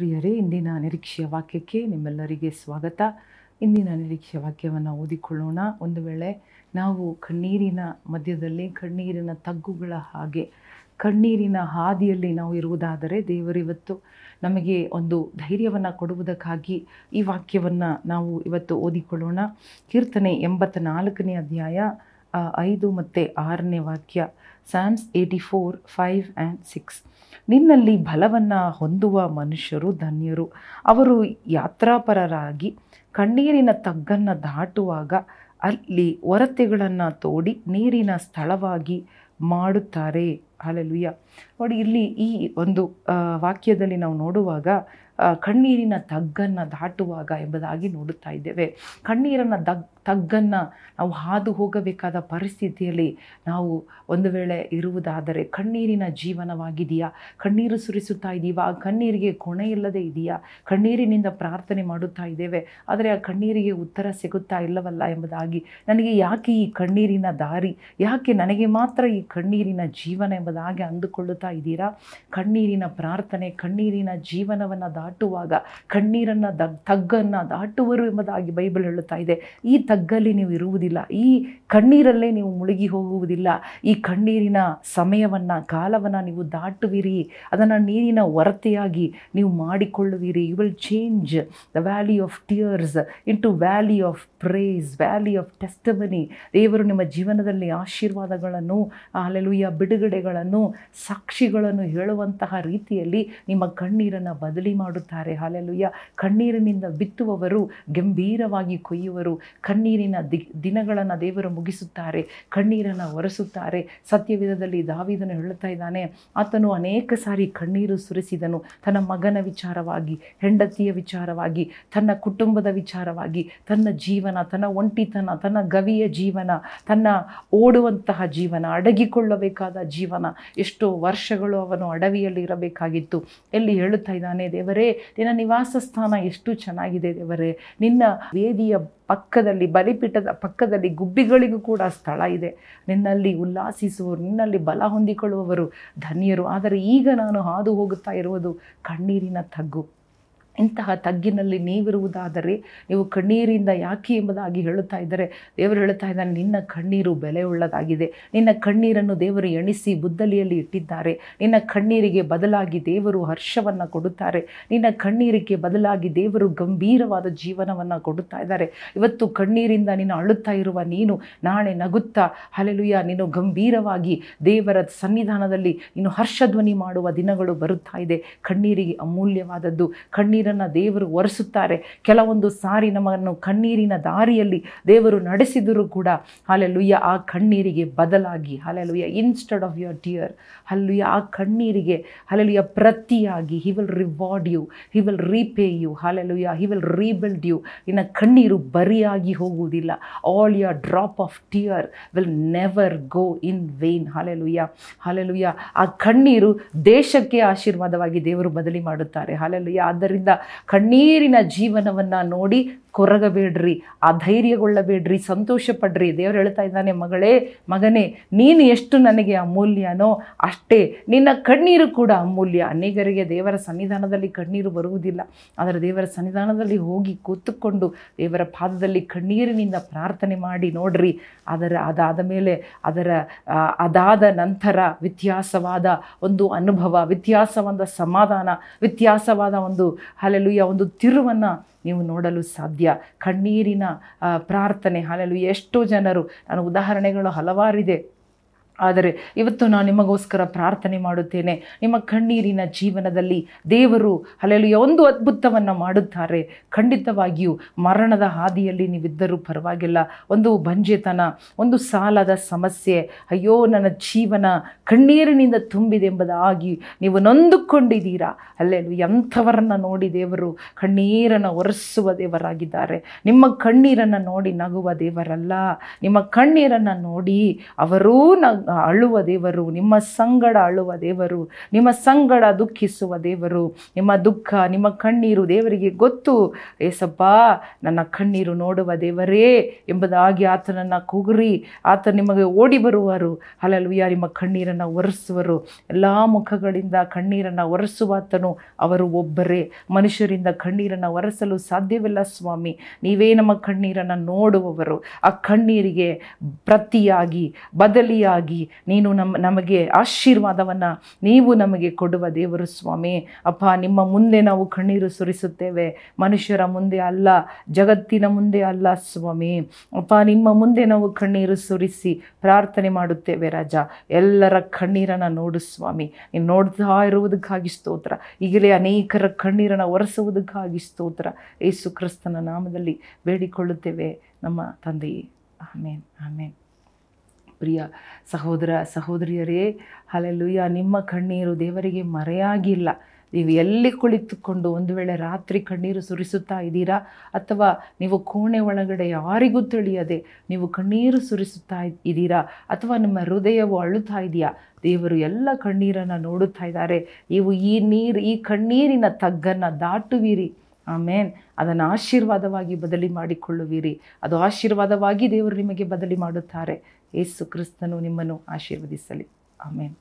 ಪ್ರಿಯರೇ, ಇಂದಿನ ನಿರೀಕ್ಷೆಯ ವಾಕ್ಯಕ್ಕೆ ನಿಮ್ಮೆಲ್ಲರಿಗೆ ಸ್ವಾಗತ. ಇಂದಿನ ನಿರೀಕ್ಷೆಯ ವಾಕ್ಯವನ್ನು ಓದಿಕೊಳ್ಳೋಣ. ಒಂದು ವೇಳೆ ನಾವು ಕಣ್ಣೀರಿನ ಮಧ್ಯದಲ್ಲಿ, ಕಣ್ಣೀರಿನ ತಗ್ಗುಗಳ ಹಾಗೆ, ಕಣ್ಣೀರಿನ ಹಾದಿಯಲ್ಲಿ ನಾವು ಇರುವುದಾದರೆ ದೇವರಿವತ್ತು ನಮಗೆ ಒಂದು ಧೈರ್ಯವನ್ನು ಕೊಡುವುದಕ್ಕಾಗಿ ಈ ವಾಕ್ಯವನ್ನು ನಾವು ಇವತ್ತು ಓದಿಕೊಳ್ಳೋಣ. ಕೀರ್ತನೆ ಎಂಬತ್ತ ನಾಲ್ಕನೇ ಅಧ್ಯಾಯ ಐದು ಮತ್ತು ಆರನೇ ವಾಕ್ಯ Psalms eighty four five and six ನಿನ್ನಲ್ಲಿ ಬಲವನ್ನು ಹೊಂದುವ ಮನುಷ್ಯರು ಧನ್ಯರು. ಅವರು ಯಾತ್ರಾಪರರಾಗಿ ಕಣ್ಣೀರಿನ ತಗ್ಗನ್ನು ದಾಟುವಾಗ ಅಲ್ಲಿ ಒರತೆಗಳನ್ನು ತೋಡಿ ನೀರಿನ ಸ್ಥಳವಾಗಿ ಮಾಡುತ್ತಾರೆ. ಹಾಲೆಲುಯ್ಯ ನೋಡಿ, ಇಲ್ಲಿ ಈ ಒಂದು ವಾಕ್ಯದಲ್ಲಿ ನಾವು ನೋಡುವಾಗ ಕಣ್ಣೀರಿನ ತಗ್ಗನ್ನು ದಾಟುವಾಗ ಎಂಬುದಾಗಿ ನೋಡುತ್ತಾ ಇದ್ದೇವೆ. ಕಣ್ಣೀರನ್ನು ದಗ್ ತಗ್ಗನ್ನು ನಾವು ಹಾದು ಹೋಗಬೇಕಾದ ಪರಿಸ್ಥಿತಿಯಲ್ಲಿ ನಾವು ಒಂದು ವೇಳೆ ಇರುವುದಾದರೆ ಕಣ್ಣೀರಿನ ಜೀವನವಾಗಿದೆಯಾ? ಕಣ್ಣೀರು ಸುರಿಸುತ್ತಾ ಇದ್ದೀವಾ ಕಣ್ಣೀರಿಗೆ ಕೊಣೆ ಇಲ್ಲದೆ ಇದೆಯಾ? ಕಣ್ಣೀರಿನಿಂದ ಪ್ರಾರ್ಥನೆ ಮಾಡುತ್ತಾ ಇದ್ದೇವೆ. ಆದರೆ ಆ ಕಣ್ಣೀರಿಗೆ ಉತ್ತರ ಸಿಗುತ್ತಾ ಇಲ್ಲವಲ್ಲ ಎಂಬುದಾಗಿ ನನಗೆ ಯಾಕೆ ಈ ಕಣ್ಣೀರಿನ ದಾರಿ? ಯಾಕೆ ನನಗೆ ಮಾತ್ರ ಈ ಕಣ್ಣೀರಿನ ಜೀವನ ಎಂಬುದಾಗಿ ಅಂದುಕೊಳ್ಳುತ್ತಾ ಇದ್ದೀರಾ ಕಣ್ಣೀರಿನ ಪ್ರಾರ್ಥನೆ, ಕಣ್ಣೀರಿನ ಜೀವನವನ್ನು ದಾಟುವಾಗ, ಕಣ್ಣೀರನ್ನು ದ, ತಗ್ಗನ್ನು ದಾಟುವರು ಎಂಬುದಾಗಿ ಬೈಬಲ್ ಹೇಳುತ್ತಾ ಇದೆ. ಈ ತಗ್ಗಲ್ಲಿ ನೀವು ಇರುವುದಿಲ್ಲ, ಈ ಕಣ್ಣೀರಲ್ಲೇ ನೀವು ಮುಳುಗಿ ಹೋಗುವುದಿಲ್ಲ, ಈ ಕಣ್ಣೀರಿನ ಸಮಯವನ್ನು, ಕಾಲವನ್ನು ನೀವು ದಾಟುವಿರಿ, ಅದನ್ನು ನೀರಿನ ಹೊರತೆಯಾಗಿ ನೀವು ಮಾಡಿಕೊಳ್ಳುವಿರಿ. You will change the valley of tears into valley of praise valley of testimony ದೇವರು ನಿಮ್ಮ ಜೀವನದಲ್ಲಿ ಆಶೀರ್ವಾದಗಳನ್ನು ಅಲ್ಲೆಲುಯ್ಯ ಬಿಡುಗಡೆಗಳನ್ನು, ಸಾಕ್ಷಿಗಳನ್ನು ಹೇಳುವಂತಹ ರೀತಿಯಲ್ಲಿ ನಿಮ್ಮ ಕಣ್ಣೀರನ್ನು ಬದಲಿ ಮಾಡುತ್ತಾರೆ ಹಾಲೆಲುಯ್ಯ. ಕಣ್ಣೀರಿನಿಂದ ಬಿತ್ತುವವರು ಗಂಭೀರವಾಗಿ ಕೊಯ್ಯುವರು. ಕಣ್ಣೀರಿನ ದಿ, ದಿನಗಳನ್ನು ದೇವರು ಮುಗಿಸುತ್ತಾರೆ. ಕಣ್ಣೀರನ್ನು ಒರೆಸುತ್ತಾರೆ. ಸತ್ಯವಿಧದಲ್ಲಿ ದಾವಿದನು ಹೇಳುತ್ತಾ ಇದ್ದಾನೆ, ಆತನು ಅನೇಕ ಸಾರಿ ಕಣ್ಣೀರು ಸುರಿಸಿದನು. ತನ್ನ ಮಗನ ವಿಚಾರವಾಗಿ, ಹೆಂಡತಿಯ ವಿಚಾರವಾಗಿ, ತನ್ನ ಕುಟುಂಬದ ವಿಚಾರವಾಗಿ, ತನ್ನ ಜೀವನ, ತನ್ನ ಒಂಟಿತನ, ತನ್ನ ಗವಿಯ ಜೀವನ, ತನ್ನ ಓಡುವಂತಹ ಜೀವನ, ಅಡಗಿಕೊಳ್ಳಬೇಕಾದ ಜೀವನ. ಎಷ್ಟೋ ವರ್ಷಗಳು ಅವನು ಅಡವಿಯಲ್ಲಿ ಇರಬೇಕಾಗಿತ್ತು ಎಲ್ಲಿ ಹೇಳುತ್ತಾ ಇದ್ದಾನೆ, ದೇವರೇ ನಿನ್ನ ನಿವಾಸ ಸ್ಥಾನ ಎಷ್ಟು ಚೆನ್ನಾಗಿದೆ ದೇವರೇ. ನಿನ್ನ ವೇದಿಯ ಪಕ್ಕದಲ್ಲಿ, ಬಲಿಪೀಠದ ಪಕ್ಕದಲ್ಲಿ ಗುಬ್ಬಿಗಳಿಗೂ ಕೂಡ ಸ್ಥಳ ಇದೆ. ನಿನ್ನಲ್ಲಿ ಉಲ್ಲಾಸಿಸುವರು ನಿನ್ನಲ್ಲಿ ಬಲ ಹೊಂದಿಕೊಳ್ಳುವವರು ಧನ್ಯರು. ಆದರೆ ಈಗ ನಾನು ಹಾದು ಹೋಗುತ್ತಾ ಇರುವುದು ಕಣ್ಣೀರಿನ ತಗ್ಗು. ಇಂತಹ ತಗ್ಗಿನಲ್ಲಿ ನೀವಿರುವುದಾದರೆ ನೀವು ಕಣ್ಣೀರಿಂದ ಯಾಕೆ ಎಂಬುದಾಗಿ ಹೇಳುತ್ತಾ ಇದ್ದರೆ, ದೇವರು ಹೇಳುತ್ತಾ ಇದ್ದಾನೆ, ನಿನ್ನ ಕಣ್ಣೀರು ಬೆಲೆ ಉಳ್ಳದಾಗಿದೆ ನಿನ್ನ ಕಣ್ಣೀರನ್ನು ದೇವರು ಎಣಿಸಿ ಬುದ್ದಲಿಯಲ್ಲಿ ಇಟ್ಟಿದ್ದಾರೆ. ನಿನ್ನ ಕಣ್ಣೀರಿಗೆ ಬದಲಾಗಿ ದೇವರು ಹರ್ಷವನ್ನು ಕೊಡುತ್ತಾರೆ. ನಿನ್ನ ಕಣ್ಣೀರಿಗೆ ಬದಲಾಗಿ ದೇವರು ಗಂಭೀರವಾದ ಜೀವನವನ್ನು ಕೊಡುತ್ತಾ ಇದ್ದಾರೆ. ಇವತ್ತು ಕಣ್ಣೀರಿಂದ ನೀನು ಅಳುತ್ತಾ ಇರುವ ನೀನು ನಾಳೆ ನಗುತ್ತಾ ಹಲೆಲುಯ್ಯ ನೀನು ಗಂಭೀರವಾಗಿ ದೇವರ ಸನ್ನಿಧಾನದಲ್ಲಿ ನೀನು ಹರ್ಷಧ್ವನಿ ಮಾಡುವ ದಿನಗಳು ಬರುತ್ತಾ ಇದೆ. ಕಣ್ಣೀರಿಗೆ ಅಮೂಲ್ಯವಾದದ್ದು. ಕಣ್ಣೀರನ್ನು ದೇವರು ಒರೆಸುತ್ತಾರೆ. ಕೆಲವೊಂದು ಸಾರಿ ನಮ್ಮನ್ನು ಕಣ್ಣೀರಿನ ದಾರಿಯಲ್ಲಿ ದೇವರು ನಡೆಸಿದರೂ ಕೂಡ, ಹಾಲೆಲುಯ್ಯ, ಆ ಕಣ್ಣೀರಿಗೆ ಬದಲಾಗಿ, hallelujah instead of your tear hallelujah, ಆ ಕಣ್ಣೀರಿಗೆ, ಹಾಲೆಲುಯ್ಯ, ಪ್ರತಿಯಾಗಿ he will reward you he will repay you hallelujah he will rebuild you ಇನ್ನು ಕಣ್ಣೀರು ಬರಿಯಾಗಿ ಹೋಗುವುದಿಲ್ಲ. All your drop of tear will never go in vain hallelujah hallelujah, ಆ ಕಣ್ಣೀರು ದೇಶಕ್ಕೆ ಆಶೀರ್ವಾದವಾಗಿ ದೇವರು ಬದಲಿ ಮಾಡುತ್ತಾರೆ. ಹಾಲೆಲುಯ್ಯ, ಆದ್ದರಿಂದ ಕಣ್ಣೀರಿನ ಜೀವನವನ್ನು ನೋಡಿ ಕೊರಗಬೇಡ್ರಿ, ಆ ಧೈರ್ಯಗೊಳ್ಳಬೇಡ್ರಿ ಸಂತೋಷ ಪಡ್ರಿ ದೇವರು ಹೇಳ್ತಾ ಇದ್ದಾನೆ, ಮಗಳೇ, ಮಗನೇ, ನೀನು ಎಷ್ಟು ನನಗೆ ಅಮೂಲ್ಯನೋ ಅಷ್ಟೇ, ನಿನ್ನ ಕಣ್ಣೀರು ಕೂಡ ಅಮೂಲ್ಯ. ಅನೇಕರಿಗೆ ದೇವರ ಸನ್ನಿಧಾನದಲ್ಲಿ ಕಣ್ಣೀರು ಬರುವುದಿಲ್ಲ. ಆದರೆ ದೇವರ ಸನ್ನಿಧಾನದಲ್ಲಿ ಹೋಗಿ ಕೂತುಕೊಂಡು ದೇವರ ಪಾದದಲ್ಲಿ ಕಣ್ಣೀರಿನಿಂದ ಪ್ರಾರ್ಥನೆ ಮಾಡಿ ನೋಡ್ರಿ. ಅದರ, ಅದಾದ ಮೇಲೆ ಅದರ ಅದಾದ ನಂತರ ವ್ಯತ್ಯಾಸವಾದ ಒಂದು ಅನುಭವ, ವ್ಯತ್ಯಾಸವಾದ ಸಮಾಧಾನ, ವ್ಯತ್ಯಾಸವಾದ ಒಂದು ಹಲೆಲುಯ್ಯ ಒಂದು ತಿರುವನ್ನು ನೀವು ನೋಡಲು ಸಾಧ್ಯ. ಕಣ್ಣೀರಿನ ಪ್ರಾರ್ಥನೆ ಹಾಲೆಲು ಎಷ್ಟೋ ಜನರು ನಾನು ಉದಾಹರಣೆಗಳು ಹಲವಾರಿದೆ. ಆದರೆ ಇವತ್ತು ನಾನು ನಿಮಗೋಸ್ಕರ ಪ್ರಾರ್ಥನೆ ಮಾಡುತ್ತೇನೆ. ನಿಮ್ಮ ಕಣ್ಣೀರಿನ ಜೀವನದಲ್ಲಿ ದೇವರು ಅಲ್ಲೆಲ್ಲಿಯ ಒಂದು ಅದ್ಭುತವನ್ನು ಮಾಡುತ್ತಾರೆ. ಖಂಡಿತವಾಗಿಯೂ ಮರಣದ ಹಾದಿಯಲ್ಲಿ ನೀವಿದ್ದರೂ ಪರವಾಗಿಲ್ಲ. ಒಂದು ಬಂಜೆತನ, ಒಂದು ಸಾಲದ ಸಮಸ್ಯೆ. ಅಯ್ಯೋ, ನನ್ನ ಜೀವನ ಕಣ್ಣೀರಿನಿಂದ ತುಂಬಿದೆ ಎಂಬುದಾಗಿ ನೀವು ನೊಂದುಕೊಂಡಿದ್ದೀರಾ? ಅಲ್ಲೆಲ್ಲೂ ಎಂಥವರನ್ನು ನೋಡಿ ದೇವರು ಕಣ್ಣೀರನ್ನು ಒರೆಸುವ ದೇವರಾಗಿದ್ದಾರೆ. ನಿಮ್ಮ ಕಣ್ಣೀರನ್ನು ನೋಡಿ ನಗುವ ದೇವರಲ್ಲ. ನಿಮ್ಮ ಕಣ್ಣೀರನ್ನು ನೋಡಿ ಅವರೂ ನಗ್ ಅಳುವ ದೇವರು, ನಿಮ್ಮ ಸಂಗಡ ಅಳುವ ದೇವರು, ನಿಮ್ಮ ಸಂಗಡ ದುಃಖಿಸುವ ದೇವರು, ನಿಮ್ಮ ದುಃಖ, ನಿಮ್ಮ ಕಣ್ಣೀರು ದೇವರಿಗೆ ಗೊತ್ತು. ಏಸಪ್ಪ ನನ್ನ ಕಣ್ಣೀರು ನೋಡುವ ದೇವರೇ ಎಂಬುದಾಗಿ ಆತನನ್ನು ಕುಗುರಿ. ಆತ ನಿಮಗೆ ಓಡಿ ಬರುವರು. ಅಲ್ಲಲ್ವಿಯ ನಿಮ್ಮ ಕಣ್ಣೀರನ್ನು ಒರೆಸುವರು. ಎಲ್ಲ ಮುಖಗಳಿಂದ ಕಣ್ಣೀರನ್ನು ಒರೆಸುವಾತನು ಅವರು ಒಬ್ಬರೇ. ಮನುಷ್ಯರಿಂದ ಕಣ್ಣೀರನ್ನು ಒರೆಸಲು ಸಾಧ್ಯವಿಲ್ಲ ಸ್ವಾಮಿ. ನೀವೇ ನಮ್ಮ ಕಣ್ಣೀರನ್ನು ನೋಡುವವರು. ಆ ಕಣ್ಣೀರಿಗೆ ಪ್ರತಿಯಾಗಿ, ಬದಲಿಯಾಗಿ ನೀನು ನಮ್ಮ ನಮಗೆ ಆಶೀರ್ವಾದವನ್ನು ನೀವು ನಮಗೆ ಕೊಡುವ ದೇವರು ಸ್ವಾಮಿ. ಅಪ್ಪ, ನಿಮ್ಮ ಮುಂದೆ ನಾವು ಕಣ್ಣೀರು ಸುರಿಸುತ್ತೇವೆ. ಮನುಷ್ಯರ ಮುಂದೆ ಅಲ್ಲ, ಜಗತ್ತಿನ ಮುಂದೆ ಅಲ್ಲ ಸ್ವಾಮಿ. ಅಪ್ಪ, ನಿಮ್ಮ ಮುಂದೆ ನಾವು ಕಣ್ಣೀರು ಸುರಿಸಿ ಪ್ರಾರ್ಥನೆ ಮಾಡುತ್ತೇವೆ ರಾಜ. ಎಲ್ಲರ ಕಣ್ಣೀರನ್ನು ನೋಡು ಸ್ವಾಮಿ. ನೀನು ನೋಡ್ತಾ ಇರುವುದಕ್ಕಾಗಿ ಸ್ತೋತ್ರ. ಈಗಲೇ ಅನೇಕರ ಕಣ್ಣೀರನ್ನು ಒರೆಸುವುದಕ್ಕಾಗಿ ಸ್ತೋತ್ರ. ಯೇಸು ಕ್ರಿಸ್ತನ ನಾಮದಲ್ಲಿ ಬೇಡಿಕೊಳ್ಳುತ್ತೇವೆ ನಮ್ಮ ತಂದೆಯೇ. ಆಮೇನ್ ಆಮೇನ್. ಪ್ರಿಯ ಸಹೋದರ ಸಹೋದರಿಯರೇ ಅಲ್ಲೆಲ್ಲೂಯ್ಯ ನಿಮ್ಮ ಕಣ್ಣೀರು ದೇವರಿಗೆ ಮರೆಯಾಗಿಲ್ಲ. ನೀವು ಎಲ್ಲಿ ಕುಳಿತುಕೊಂಡು ಒಂದು ವೇಳೆ ರಾತ್ರಿ ಕಣ್ಣೀರು ಸುರಿಸುತ್ತಾ ಇದ್ದೀರಾ? ಅಥವಾ ನೀವು ಕೋಣೆ ಒಳಗಡೆ ಯಾರಿಗೂ ತಿಳಿಯದೆ ನೀವು ಕಣ್ಣೀರು ಸುರಿಸುತ್ತಾ ಇದ್ದೀರಾ? ಅಥವಾ ನಿಮ್ಮ ಹೃದಯವು ಅಳುತ್ತಾ ಇದೆಯಾ? ದೇವರು ಎಲ್ಲ ಕಣ್ಣೀರನ್ನು ನೋಡುತ್ತಾ ಇದ್ದಾರೆ. ನೀವು ಈ ನೀರು, ಈ ಕಣ್ಣೀರಿನ ತಗ್ಗನ್ನು ದಾಟುವಿರಿ. ಆಮೇನ್. ಅದನ್ನು ಆಶೀರ್ವಾದವಾಗಿ ಬದಲಿ ಮಾಡಿಕೊಳ್ಳುವಿರಿ. ಅದು ಆಶೀರ್ವಾದವಾಗಿ ದೇವರು ನಿಮಗೆ ಬದಲಿ ಮಾಡುತ್ತಾರೆ. ಏಸು ಕ್ರಿಸ್ತನು ನಿಮ್ಮನ್ನು ಆಶೀರ್ವದಿಸಲಿ. ಆಮೇನ್.